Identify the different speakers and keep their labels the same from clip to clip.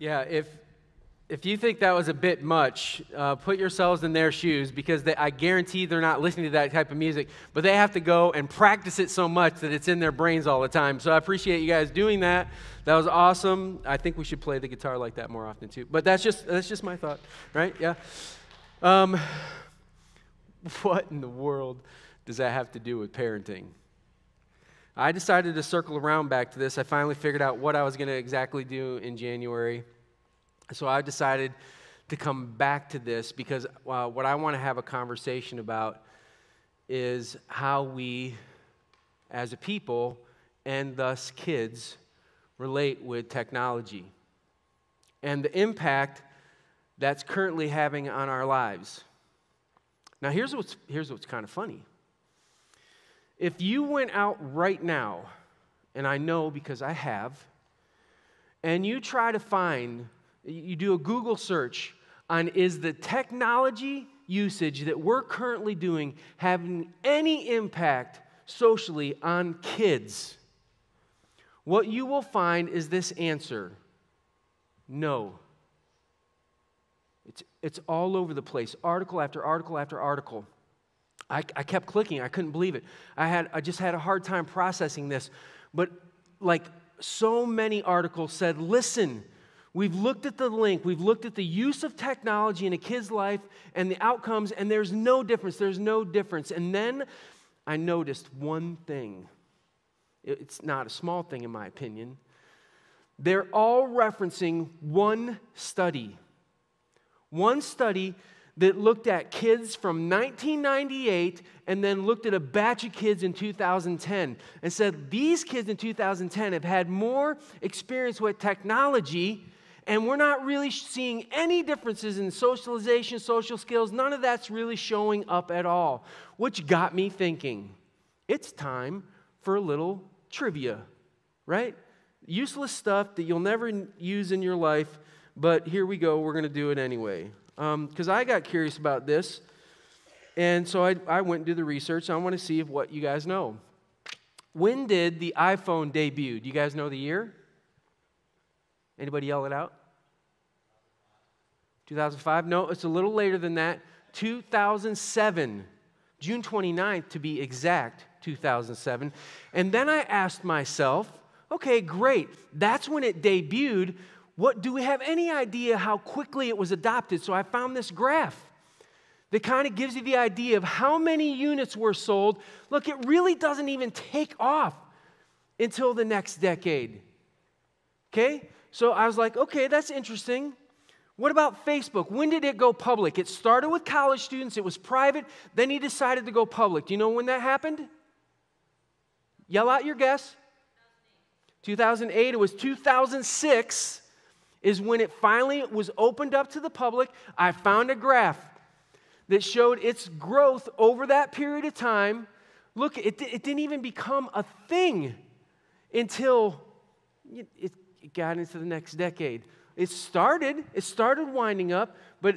Speaker 1: Yeah, if if you think that was a bit much, uh, put yourselves in their shoes because they, I guarantee they're not listening to that type of music, but they have to go and practice it so much that it's in their brains all the time. So I appreciate you guys doing that. That was awesome. I think we should play the guitar like that more often too. But that's just that's just my thought, right? Yeah. Um, what in the world does that have to do with parenting? I decided to circle around back to this. I finally figured out what I was going to exactly do in January. So I decided to come back to this because uh, what I want to have a conversation about is how we, as a people, and thus kids, relate with technology and the impact that's currently having on our lives. Now, here's what's, here's what's kind of funny. If you went out right now, and I know because I have, and you try to find you do a Google search on is the technology usage that we're currently doing having any impact socially on kids? What you will find is this answer no. It's, it's all over the place, article after article after article. I, I kept clicking, I couldn't believe it. I, had, I just had a hard time processing this. But like so many articles said, listen, We've looked at the link, we've looked at the use of technology in a kid's life and the outcomes, and there's no difference. There's no difference. And then I noticed one thing. It's not a small thing, in my opinion. They're all referencing one study. One study that looked at kids from 1998 and then looked at a batch of kids in 2010 and said these kids in 2010 have had more experience with technology and we're not really seeing any differences in socialization, social skills. None of that's really showing up at all, which got me thinking it's time for a little trivia, right? Useless stuff that you'll never use in your life, but here we go. We're to do it anyway. Because um, I got curious about this, and so I, I went and did the research. I want to see if what you guys know. When did the iPhone debut? Do you guys know the year? Anybody yell it out? 2005? No, it's a little later than that. 2007. June 29th to be exact, 2007. And then I asked myself, okay, great. That's when it debuted. What do we have any idea how quickly it was adopted? So I found this graph that kind of gives you the idea of how many units were sold. Look, it really doesn't even take off until the next decade. Okay? So I was like, okay, that's interesting. What about Facebook? When did it go public? It started with college students, it was private, then he decided to go public. Do you know when that happened? Yell out your guess. 2008. It was 2006 is when it finally was opened up to the public. I found a graph that showed its growth over that period of time. Look, it, it didn't even become a thing until it, it got into the next decade. It started, it started winding up, but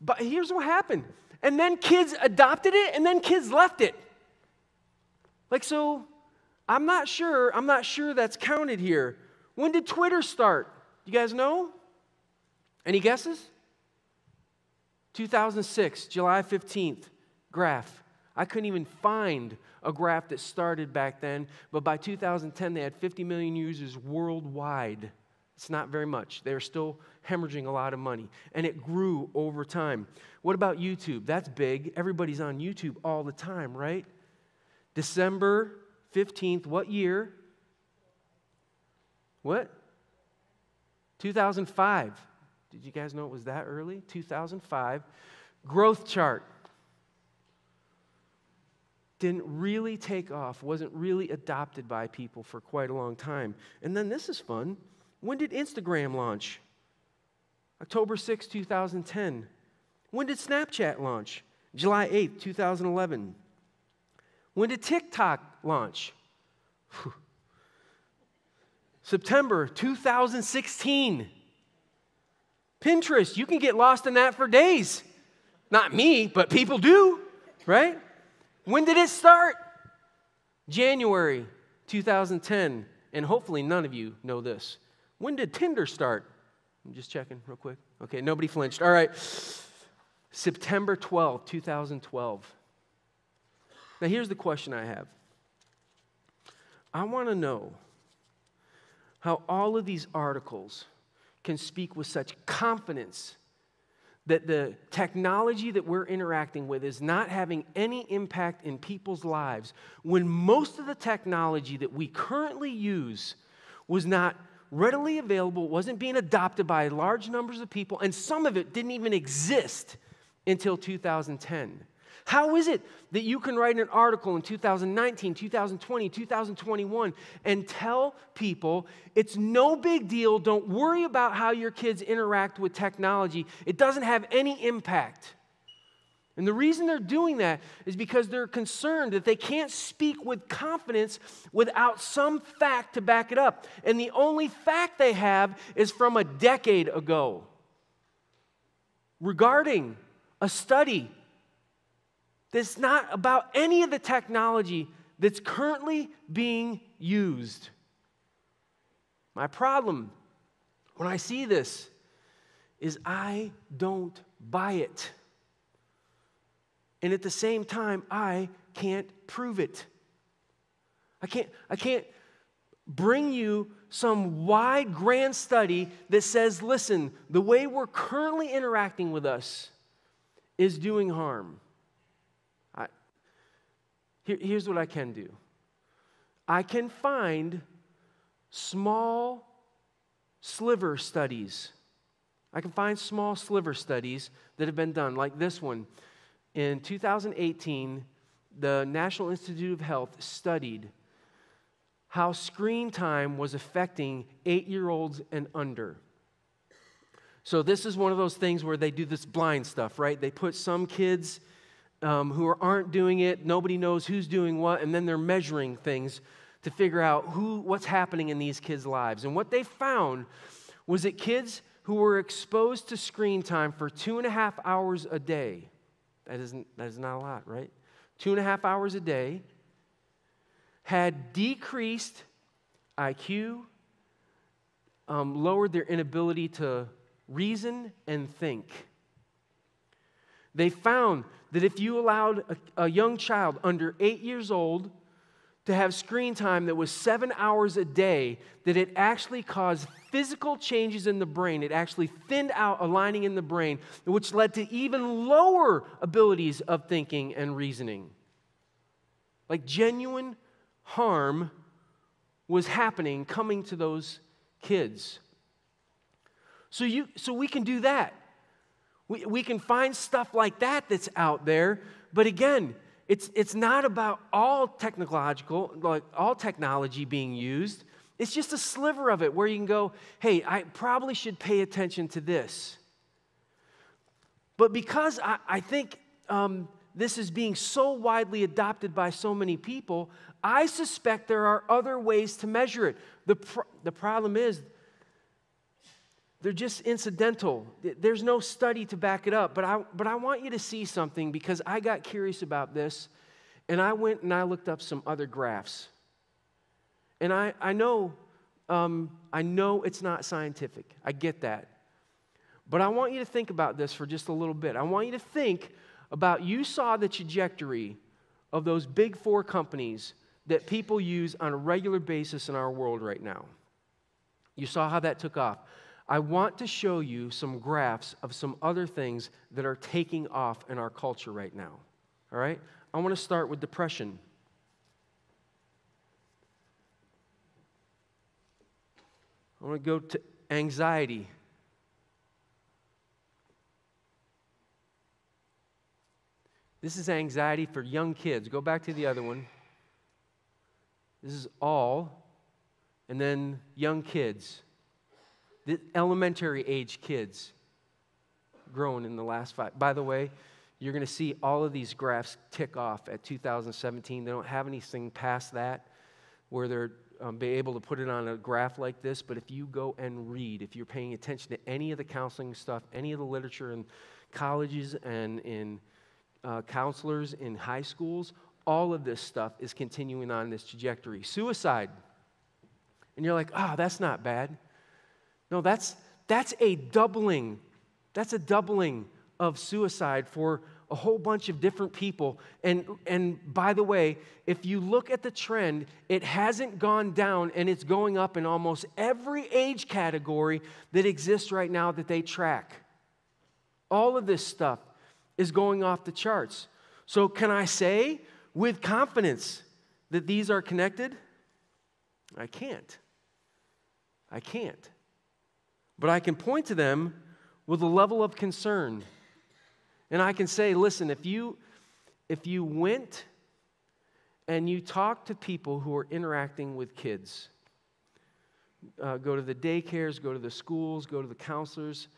Speaker 1: but here's what happened. And then kids adopted it and then kids left it. Like so I'm not sure, I'm not sure that's counted here. When did Twitter start? You guys know? Any guesses? 2006, July 15th, graph. I couldn't even find a graph that started back then, but by 2010, they had 50 million users worldwide. It's not very much. They're still hemorrhaging a lot of money. And it grew over time. What about YouTube? That's big. Everybody's on YouTube all the time, right? December 15th, what year? What? 2005. Did you guys know it was that early? 2005. Growth chart. Didn't really take off, wasn't really adopted by people for quite a long time. And then this is fun. When did Instagram launch? October 6, 2010. When did Snapchat launch? July 8, 2011. When did TikTok launch? Whew. September 2016. Pinterest, you can get lost in that for days. Not me, but people do, right? When did it start? January 2010. And hopefully none of you know this. When did Tinder start? I'm just checking real quick. Okay, nobody flinched. All right. September 12, 2012. Now, here's the question I have I want to know how all of these articles can speak with such confidence that the technology that we're interacting with is not having any impact in people's lives when most of the technology that we currently use was not readily available, wasn't being adopted by large numbers of people, and some of it didn't even exist until 2010. How is it that you can write an article in 2019, 2020, 2021 and tell people it's no big deal, don't worry about how your kids interact with technology, it doesn't have any impact? And the reason they're doing that is because they're concerned that they can't speak with confidence without some fact to back it up. And the only fact they have is from a decade ago regarding a study that's not about any of the technology that's currently being used. My problem when I see this is I don't buy it. And at the same time, I can't prove it. I can't, I can't bring you some wide, grand study that says, listen, the way we're currently interacting with us is doing harm. Here, here's what I can do I can find small sliver studies. I can find small sliver studies that have been done, like this one. In 2018, the National Institute of Health studied how screen time was affecting eight year olds and under. So, this is one of those things where they do this blind stuff, right? They put some kids um, who aren't doing it. Nobody knows who's doing what, and then they're measuring things to figure out who, what's happening in these kids' lives. And what they found was that kids who were exposed to screen time for two and a half hours a day, that, isn't, that is not a lot, right? Two and a half hours a day, had decreased IQ, um, lowered their inability to reason and think. They found that if you allowed a, a, young child under eight years old to have screen time that was seven hours a day, that it actually caused physical changes in the brain. It actually thinned out a lining in the brain, which led to even lower abilities of thinking and reasoning. Like genuine harm was happening, coming to those kids. So, you, so we can do that. We, we can find stuff like that that's out there, but again, it's, it's not about all technological, like all technology being used. It's just a sliver of it where you can go, hey, I probably should pay attention to this. But because I, I think um, this is being so widely adopted by so many people, I suspect there are other ways to measure it. The, the problem is, they're just incidental. There's no study to back it up. But I, but I want you to see something because I got curious about this and I went and I looked up some other graphs. And I, I, know, um, I know it's not scientific. I get that. But I want you to think about this for just a little bit. I want you to think about you saw the trajectory of those big four companies that people use on a regular basis in our world right now. You saw how that took off. I want to show you some graphs of some other things that are taking off in our culture right now. All right? I want to start with depression. I want to go to anxiety. This is anxiety for young kids. Go back to the other one. This is all, and then young kids the elementary age kids grown in the last five. By the way, you're going to see all of these graphs tick off at 2017. They don't have anything past that where they're um, be able to put it on a graph like this. But if you go and read, if you're paying attention to any of the counseling stuff, any of the literature in colleges and in uh, counselors in high schools, all of this stuff is continuing on this trajectory. Suicide. And you're like, oh, that's not bad. No, that's, that's a doubling. That's a doubling of suicide for a whole bunch of different people. And, and by the way, if you look at the trend, it hasn't gone down and it's going up in almost every age category that exists right now that they track. All of this stuff is going off the charts. So, can I say with confidence that these are connected? I can't. I can't. But I can point to them with a level of concern. And I can say, listen, if you if you went and you talked to people who are interacting with kids, uh, go to the daycares, go to the schools, go to the counselors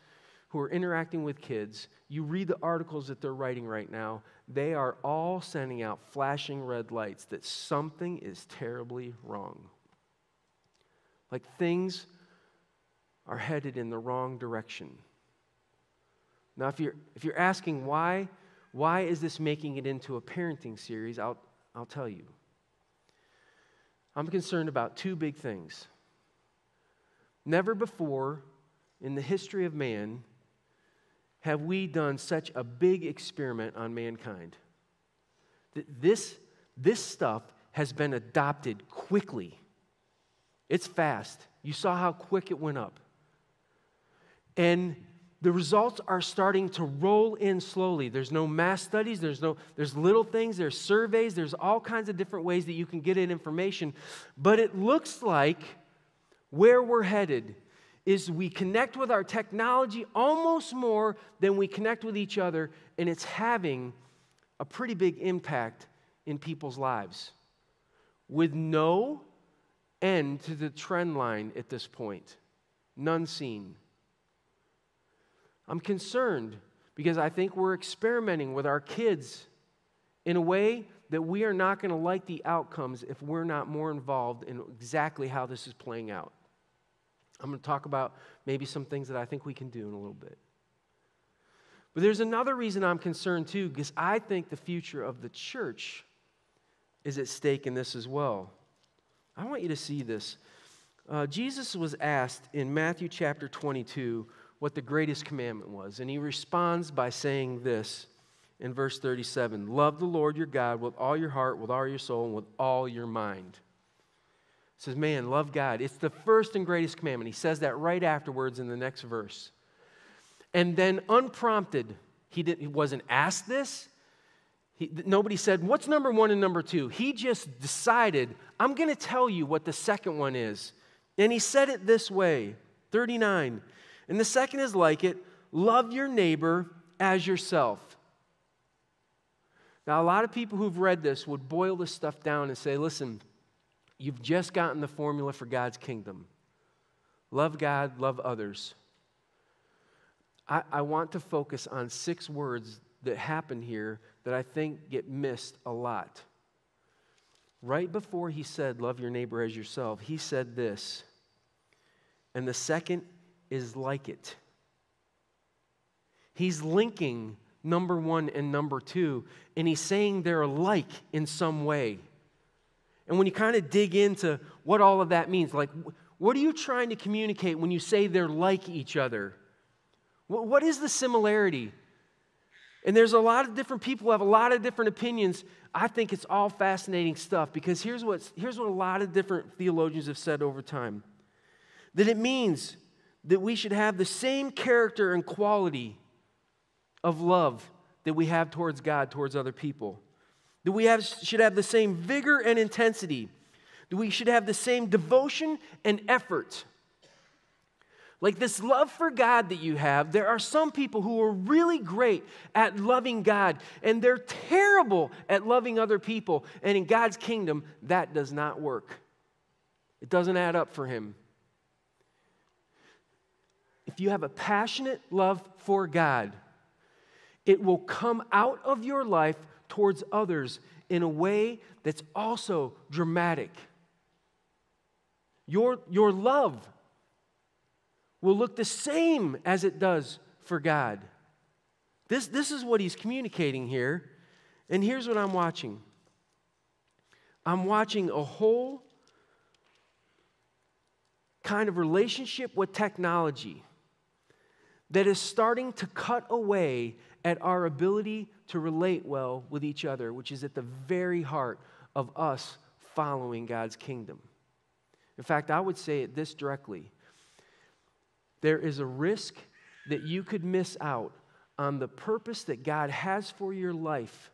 Speaker 1: who are interacting with kids, you read the articles that they're writing right now, they are all sending out flashing red lights that something is terribly wrong. Like things are headed in the wrong direction. Now, if you're, if you're asking why, why is this making it into a parenting series, I'll, I'll tell you. I'm concerned about two big things. Never before in the history of man have we done such a big experiment on mankind. This, this stuff has been adopted quickly. It's fast. You saw how quick it went up. And the results are starting to roll in slowly. There's no mass studies, there's no there's little things, there's surveys, there's all kinds of different ways that you can get in information, but it looks like where we're headed is we connect with our technology almost more than we connect with each other and it's having a pretty big impact in people's lives with no end to the trend line at this point. None seen. I'm concerned because I think we're experimenting with our kids in a way that we are not going to like the outcomes if we're not more involved in exactly how this is playing out. I'm going to talk about maybe some things that I think we can do in a little bit. But there's another reason I'm concerned too, because I think the future of the church is at stake in this as well. I want you to see this. Uh, Jesus was asked in Matthew chapter 22 what the greatest commandment was. And he responds by saying this in verse 37 Love the Lord your God with all your heart, with all your soul, and with all your mind. He says, Man, love God. It's the first and greatest commandment. He says that right afterwards in the next verse. And then, unprompted, he, didn't, he wasn't asked this. He, nobody said, What's number one and number two? He just decided, I'm going to tell you what the second one is. And he said it this way 39. And the second is like it love your neighbor as yourself. Now, a lot of people who've read this would boil this stuff down and say, listen, you've just gotten the formula for God's kingdom love God, love others. I, I want to focus on six words that happen here that I think get missed a lot. Right before he said, Love your neighbor as yourself, he said this. And the second is like it. He's linking number one and number two, and he's saying they're alike in some way. And when you kind of dig into what all of that means, like, what are you trying to communicate when you say they're like each other? What is the similarity? And there's a lot of different people who have a lot of different opinions. I think it's all fascinating stuff because here's, what's, here's what a lot of different theologians have said over time that it means that we should have the same character and quality of love that we have towards God, towards other people. That we have, should have the same vigor and intensity. That we should have the same devotion and effort. Like this love for God that you have, there are some people who are really great at loving God, and they're terrible at loving other people. And in God's kingdom, that does not work. It doesn't add up for Him if you have a passionate love for God, it will come out of your life towards others in a way that's also dramatic. Your, your love will look the same as it does for God. This, this is what he's communicating here. And here's what I'm watching I'm watching a whole kind of relationship with technology that is starting to cut away at our ability to relate well with each other, which is at the very heart of us following God's kingdom. In fact, I would say it this directly there is a risk that you could miss out on the purpose that God has for your life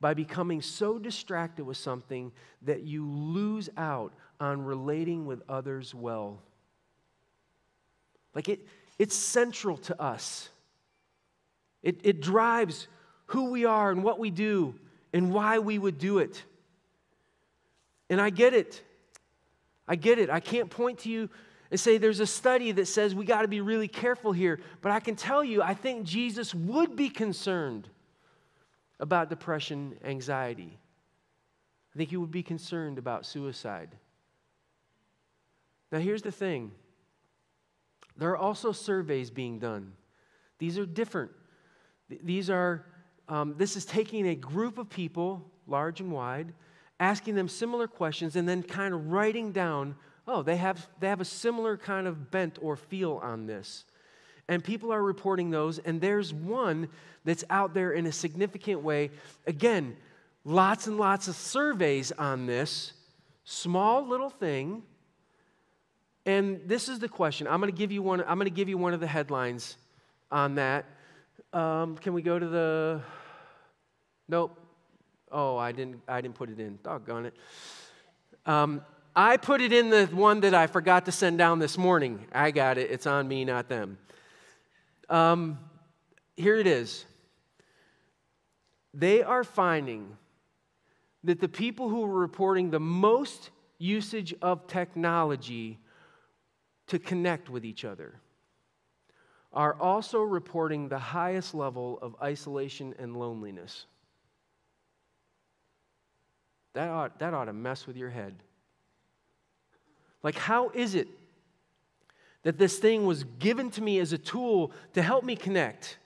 Speaker 1: by becoming so distracted with something that you lose out on relating with others well. Like it, it's central to us. It, it drives who we are and what we do and why we would do it. And I get it. I get it. I can't point to you and say there's a study that says we got to be really careful here. But I can tell you, I think Jesus would be concerned about depression, anxiety. I think he would be concerned about suicide. Now, here's the thing there are also surveys being done. These are different. These are, um, this is taking a group of people, large and wide, asking them similar questions, and then kind of writing down, oh, they have, they have a similar kind of bent or feel on this. And people are reporting those, and there's one that's out there in a significant way. Again, lots and lots of surveys on this small little thing and this is the question. I'm going to give you one. I'm going to give you one of the headlines on that. Um, can we go to the? Nope. Oh, I didn't. I didn't put it in. Doggone it. Um, I put it in the one that I forgot to send down this morning. I got it. It's on me, not them. Um, here it is. They are finding that the people who are reporting the most usage of technology to connect with each other are also reporting the highest level of isolation and loneliness. That ought, that ought to mess with your head. Like, how is it that this thing was given to me as a tool to help me connect,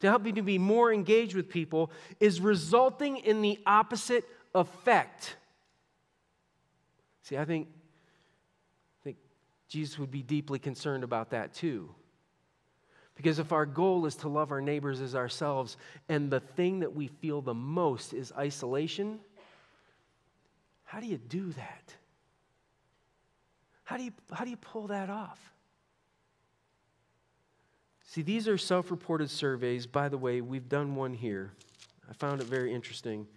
Speaker 1: to help me to be more engaged with people, is resulting in the opposite effect? See, I think Jesus would be deeply concerned about that too. Because if our goal is to love our neighbors as ourselves, and the thing that we feel the most is isolation, how do you do that? How do you, how do you pull that off? See, these are self reported surveys. By the way, we've done one here. I found it very interesting.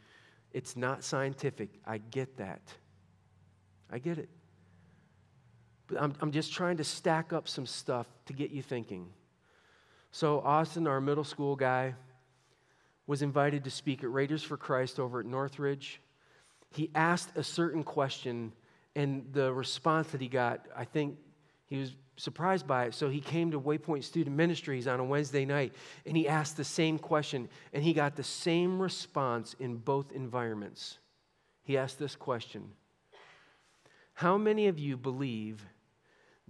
Speaker 1: It's not scientific. I get that. I get it. I'm, I'm just trying to stack up some stuff to get you thinking. So, Austin, our middle school guy, was invited to speak at Raiders for Christ over at Northridge. He asked a certain question, and the response that he got, I think he was surprised by it. So he came to Waypoint Student Ministries on a Wednesday night and he asked the same question, and he got the same response in both environments. He asked this question How many of you believe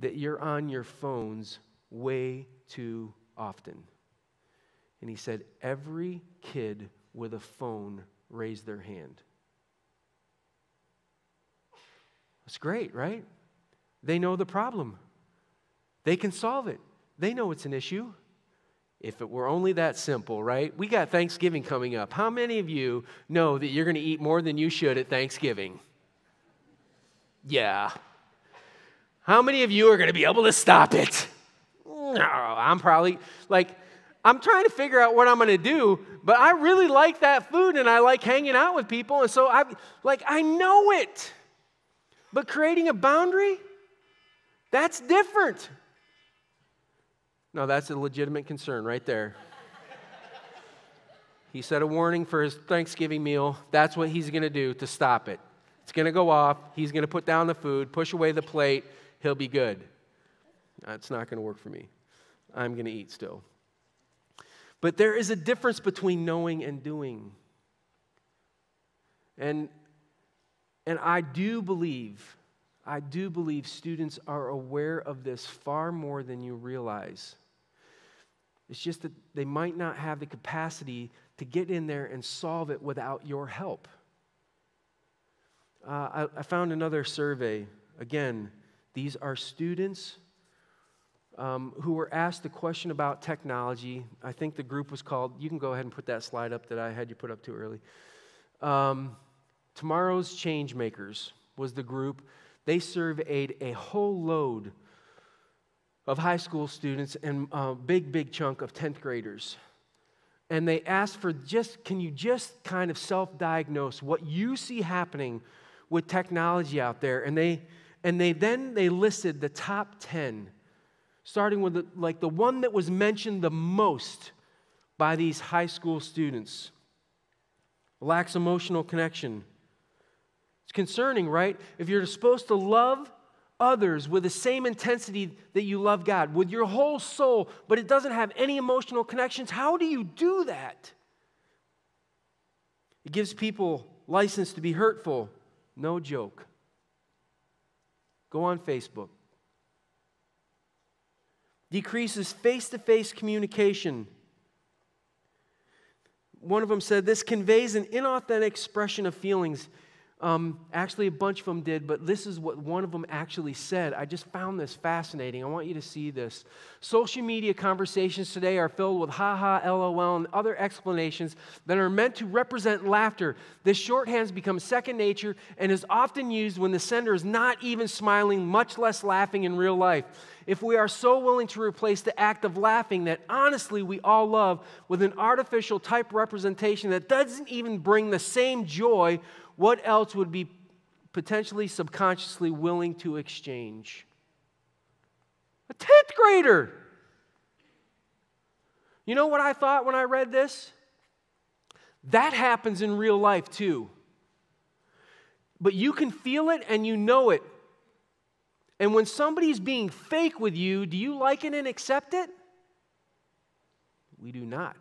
Speaker 1: that you're on your phones way too often. And he said, Every kid with a phone raised their hand. That's great, right? They know the problem, they can solve it, they know it's an issue. If it were only that simple, right? We got Thanksgiving coming up. How many of you know that you're going to eat more than you should at Thanksgiving? Yeah, how many of you are going to be able to stop it? No, I'm probably like, I'm trying to figure out what I'm going to do, but I really like that food and I like hanging out with people. And so I like, I know it. But creating a boundary, that's different. No, that's a legitimate concern right there. he set a warning for his Thanksgiving meal. That's what he's going to do to stop it. It's going to go off. He's going to put down the food, push away the plate, he'll be good. That's not going to work for me. I'm going to eat still. But there is a difference between knowing and doing. And, and I do believe, I do believe students are aware of this far more than you realize. It's just that they might not have the capacity to get in there and solve it without your help. Uh, I, I found another survey, again, these are students, um, who were asked a question about technology. I think the group was called, you can go ahead and put that slide up that I had you put up too early. Um, Tomorrow's Changemakers was the group. They surveyed a whole load of high school students and a big, big chunk of 10th graders. And they asked for just, can you just kind of self diagnose what you see happening with technology out there? And they, and they then they listed the top 10 starting with the, like the one that was mentioned the most by these high school students. Lacks emotional connection. It's concerning right? If you're supposed to love others with the same intensity that you love god with your whole soul but it doesn't have any emotional connections how do you do that? It gives people license to be hurtful. No joke go on facebook decreases face to face communication. One of them said this conveys an inauthentic expression of feelings um, actually, a bunch of them did, but this is what one of them actually said. I just found this fascinating. I want you to see this. Social media conversations today are filled with haha, lol, and other explanations that are meant to represent laughter. This shorthand has become second nature and is often used when the sender is not even smiling, much less laughing in real life. If we are so willing to replace the act of laughing that honestly we all love with an artificial type representation that doesn't even bring the same joy what else would be potentially subconsciously willing to exchange? A 10th grader. You know what I thought when I read this? That happens in real life too. But you can feel it and you know it. And when somebody's being fake with you, do you like it and accept it? We do not.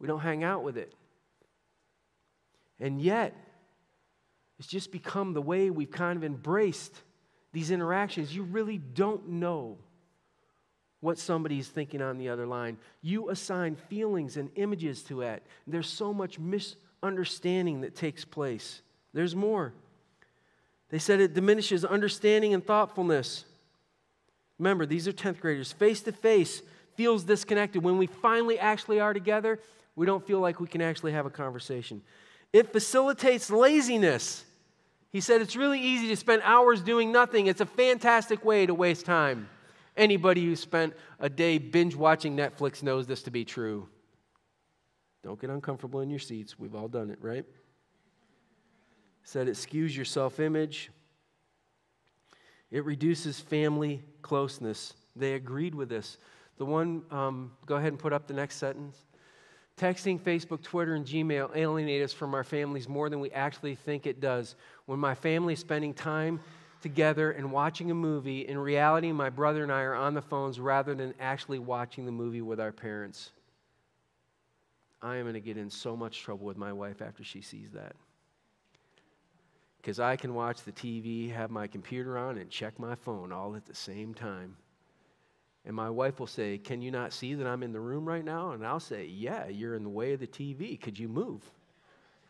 Speaker 1: We don't hang out with it. And yet, it's just become the way we've kind of embraced these interactions. You really don't know what somebody's thinking on the other line. You assign feelings and images to it. There's so much misunderstanding that takes place. There's more. They said it diminishes understanding and thoughtfulness. Remember, these are 10th graders. Face to face feels disconnected. When we finally actually are together, we don't feel like we can actually have a conversation. It facilitates laziness. He said it's really easy to spend hours doing nothing. It's a fantastic way to waste time. Anybody who spent a day binge watching Netflix knows this to be true. Don't get uncomfortable in your seats. We've all done it, right? Said it skews your self image, it reduces family closeness. They agreed with this. The one, um, go ahead and put up the next sentence. Texting, Facebook, Twitter, and Gmail alienate us from our families more than we actually think it does. When my family is spending time together and watching a movie, in reality, my brother and I are on the phones rather than actually watching the movie with our parents. I am going to get in so much trouble with my wife after she sees that. Because I can watch the TV, have my computer on, and check my phone all at the same time. And my wife will say, Can you not see that I'm in the room right now? And I'll say, Yeah, you're in the way of the TV. Could you move?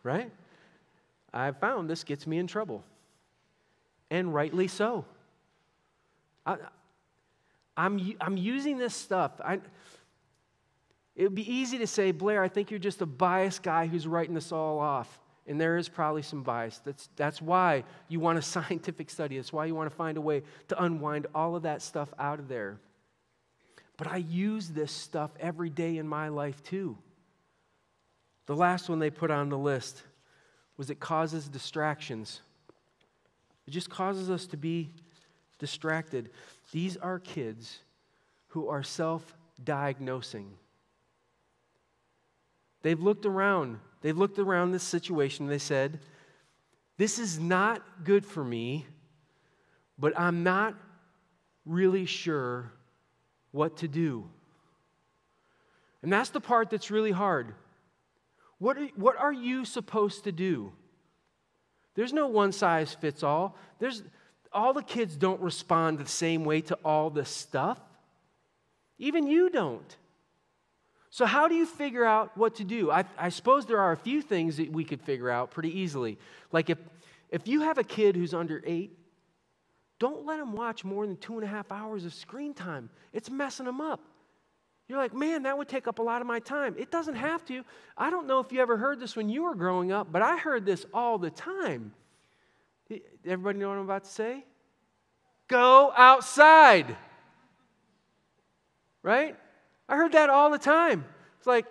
Speaker 1: Right? I've found this gets me in trouble. And rightly so. I, I'm, I'm using this stuff. I, it would be easy to say, Blair, I think you're just a biased guy who's writing this all off. And there is probably some bias. That's, that's why you want a scientific study. That's why you want to find a way to unwind all of that stuff out of there. But I use this stuff every day in my life too. The last one they put on the list was it causes distractions. It just causes us to be distracted. These are kids who are self diagnosing. They've looked around. They've looked around this situation. They said, This is not good for me, but I'm not really sure what to do. And that's the part that's really hard. What are, what are you supposed to do? There's no one size fits all. There's, all the kids don't respond the same way to all this stuff. Even you don't. So, how do you figure out what to do? I, I, suppose there are a few things that we could figure out pretty easily. Like if, if you have a kid who's under eight, Don't let them watch more than two and a half hours of screen time. It's messing them up. You're like, man, that would take up a lot of my time. It doesn't have to. I don't know if you ever heard this when you were growing up, but I heard this all the time. Everybody know what I'm about to say? Go outside. Right? I heard that all the time. It's like,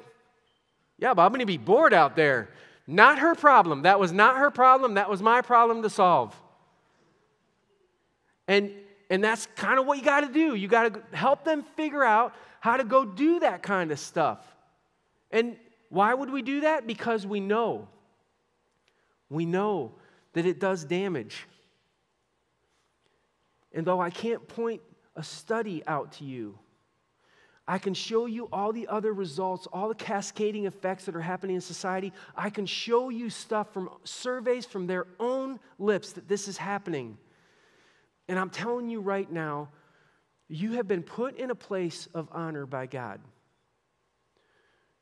Speaker 1: yeah, but I'm going to be bored out there. Not her problem. That was not her problem. That was my problem to solve. And, and that's kind of what you got to do. You got to help them figure out how to go do that kind of stuff. And why would we do that? Because we know. We know that it does damage. And though I can't point a study out to you, I can show you all the other results, all the cascading effects that are happening in society. I can show you stuff from surveys from their own lips that this is happening. And I'm telling you right now, you have been put in a place of honor by God.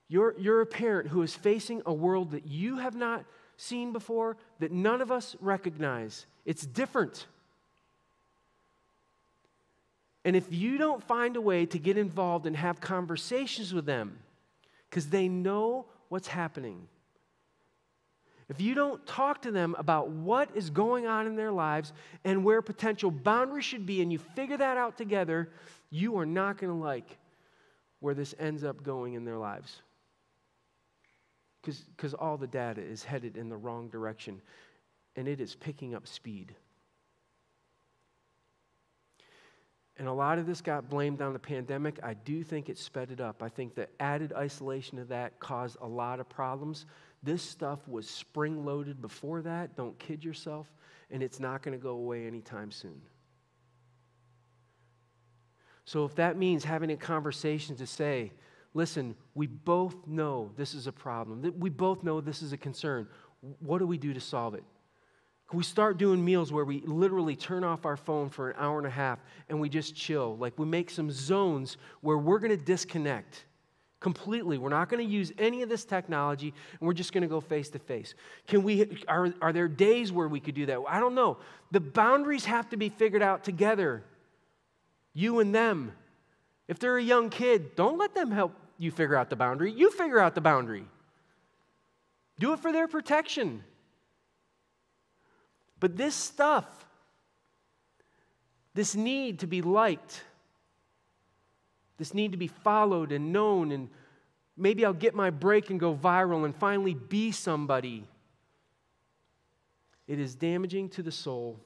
Speaker 1: You're, you're a parent who is facing a world that you have not seen before, that none of us recognize. It's different. And if you don't find a way to get involved and have conversations with them, because they know what's happening, if you don't talk to them about what is going on in their lives and where potential boundaries should be, and you figure that out together, you are not going to like where this ends up going in their lives. Because all the data is headed in the wrong direction, and it is picking up speed. And a lot of this got blamed on the pandemic. I do think it sped it up. I think the added isolation of that caused a lot of problems. This stuff was spring loaded before that. Don't kid yourself. And it's not going to go away anytime soon. So, if that means having a conversation to say, listen, we both know this is a problem, we both know this is a concern, what do we do to solve it? Can we start doing meals where we literally turn off our phone for an hour and a half and we just chill? Like we make some zones where we're going to disconnect completely. We're not going to use any of this technology, and we're just going to go face to face. Can we? Are, are there days where we could do that? I don't know. The boundaries have to be figured out together, you and them. If they're a young kid, don't let them help you figure out the boundary. You figure out the boundary. Do it for their protection. But this stuff, this need to be liked, this need to be followed and known, and maybe I'll get my break and go viral and finally be somebody. It is damaging to the soul.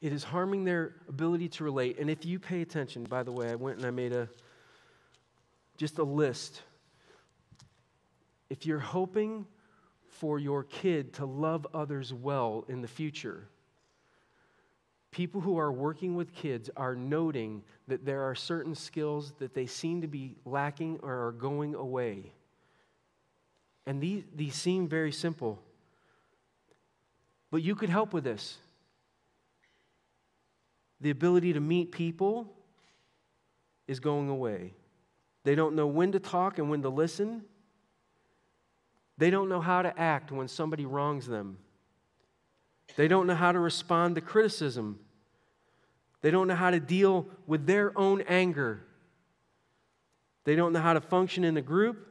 Speaker 1: It is harming their ability to relate. And if you pay attention, by the way, I went and I made a just a list. If you're hoping for your kid to love others well in the future, people who are working with kids are noting that there are certain skills that they seem to be lacking or are going away. And these, these seem very simple. But you could help with this. The ability to meet people is going away. They don't know when to talk and when to listen. They don't know how to act when somebody wrongs them. They don't know how to respond to criticism. They don't know how to deal with their own anger. They don't know how to function in a group.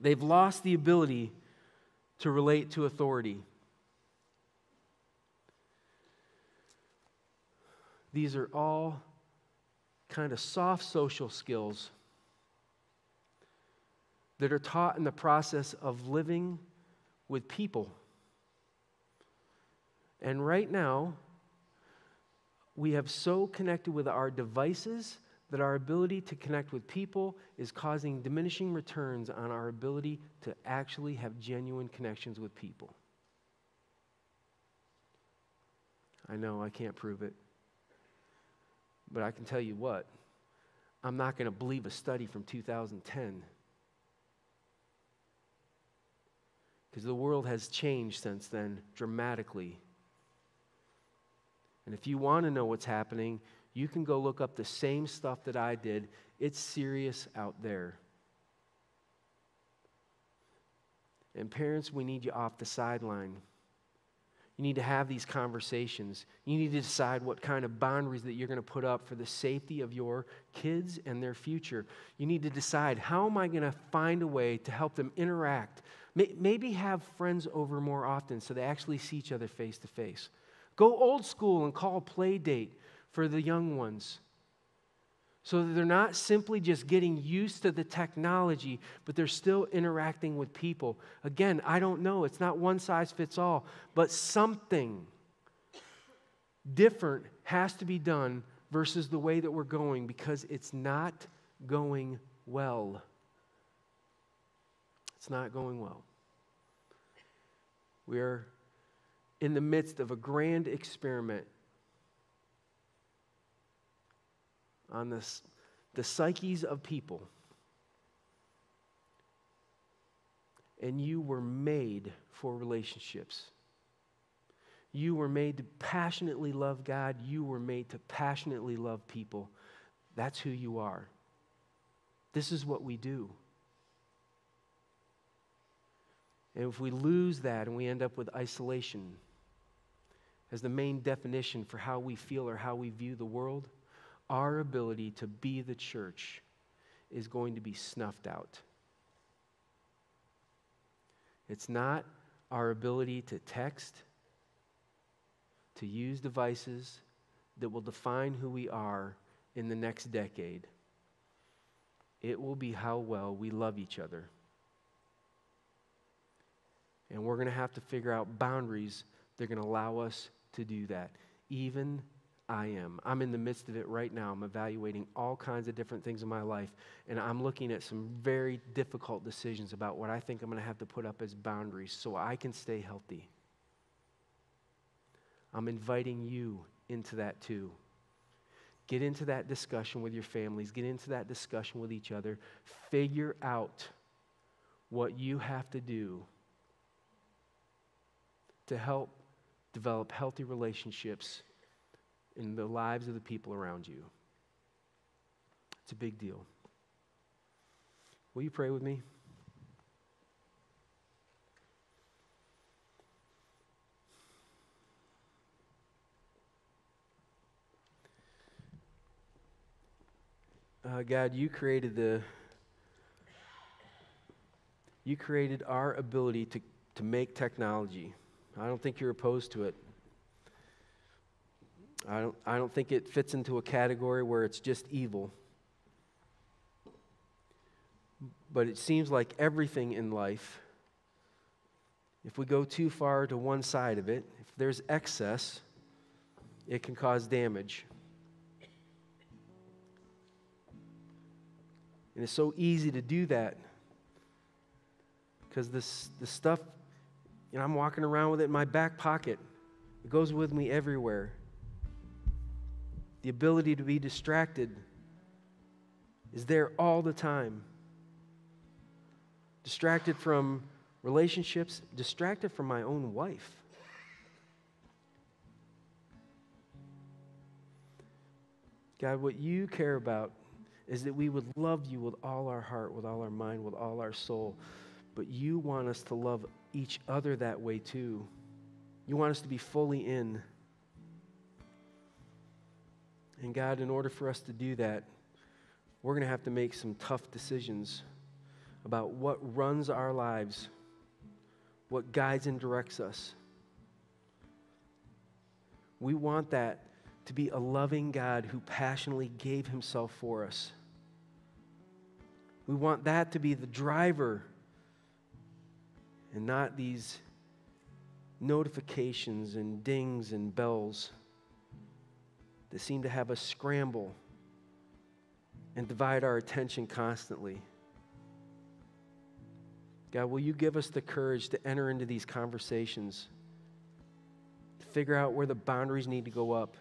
Speaker 1: They've lost the ability to relate to authority. These are all kind of soft social skills that are taught in the process of living with people. And right now, we have so connected with our devices that our ability to connect with people is causing diminishing returns on our ability to actually have genuine connections with people. I know I can't prove it, but I can tell you what. I'm not going to believe a study from 2010 because the world has changed since then dramatically. And if you want to know what's happening, you can go look up the same stuff that I did. It's serious out there. And parents, we need you off the sideline. You need to have these conversations. You need to decide what kind of boundaries that you're going to put up for the safety of your kids and their future. You need to decide how am I going to find a way to help them interact? Maybe have friends over more often so they actually see each other face to face. Go old school and call play date for the young ones so that they're not simply just getting used to the technology, but they're still interacting with people. Again, I don't know. It's not one size fits all, but something different has to be done versus the way that we're going because it's not going well. It's not going well. We are in the midst of a grand experiment on this, the psyches of people. And you were made for relationships. You were made to passionately love God. You were made to passionately love people. That's who you are. This is what we do. And if we lose that and we end up with isolation as the main definition for how we feel or how we view the world, our ability to be the church is going to be snuffed out. It's not our ability to text, to use devices that will define who we are in the next decade. It will be how well we love each other. And we're going to have to figure out boundaries that are going to allow us to do that, even I am. I'm in the midst of it right now. I'm evaluating all kinds of different things in my life, and I'm looking at some very difficult decisions about what I think I'm going to have to put up as boundaries so I can stay healthy. I'm inviting you into that too. Get into that discussion with your families, get into that discussion with each other. Figure out what you have to do to help develop healthy relationships in the lives of the people around you. It's a big deal. Will you pray with me? Uh, God, you created the you created our ability to, to make technology. I don't think you're opposed to it. I don't, I don't think it fits into a category where it's just evil. But it seems like everything in life, if we go too far to one side of it, if there's excess, it can cause damage. And it's so easy to do that because this, the stuff, know, I'm walking around with it in my back pocket. It goes with me everywhere the ability to be distracted is there all the time. Distracted from relationships, distracted from my own wife. God, what you care about is that we would love you with all our heart, with all our mind, with all our soul. But you want us to love each other that way too. You want us to be fully in. And God, in order for us to do that, we're going to have to make some tough decisions about what runs our lives, what guides and directs us. We want that to be a loving God who passionately gave himself for us. We want that to be the driver and not these notifications and dings and bells that seem to have us scramble and divide our attention constantly. God, will you give us the courage to enter into these conversations, to figure out where the boundaries need to go up?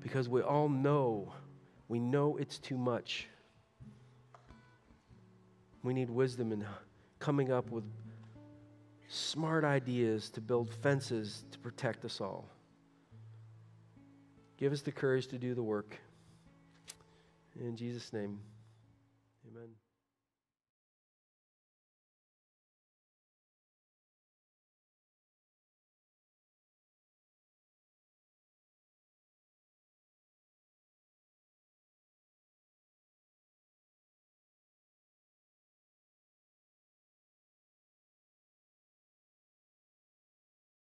Speaker 1: Because we all know, we know it's too much. We need wisdom in coming up with smart ideas to build fences to protect us all. Give us the courage to do the work. In Jesus' name, amen.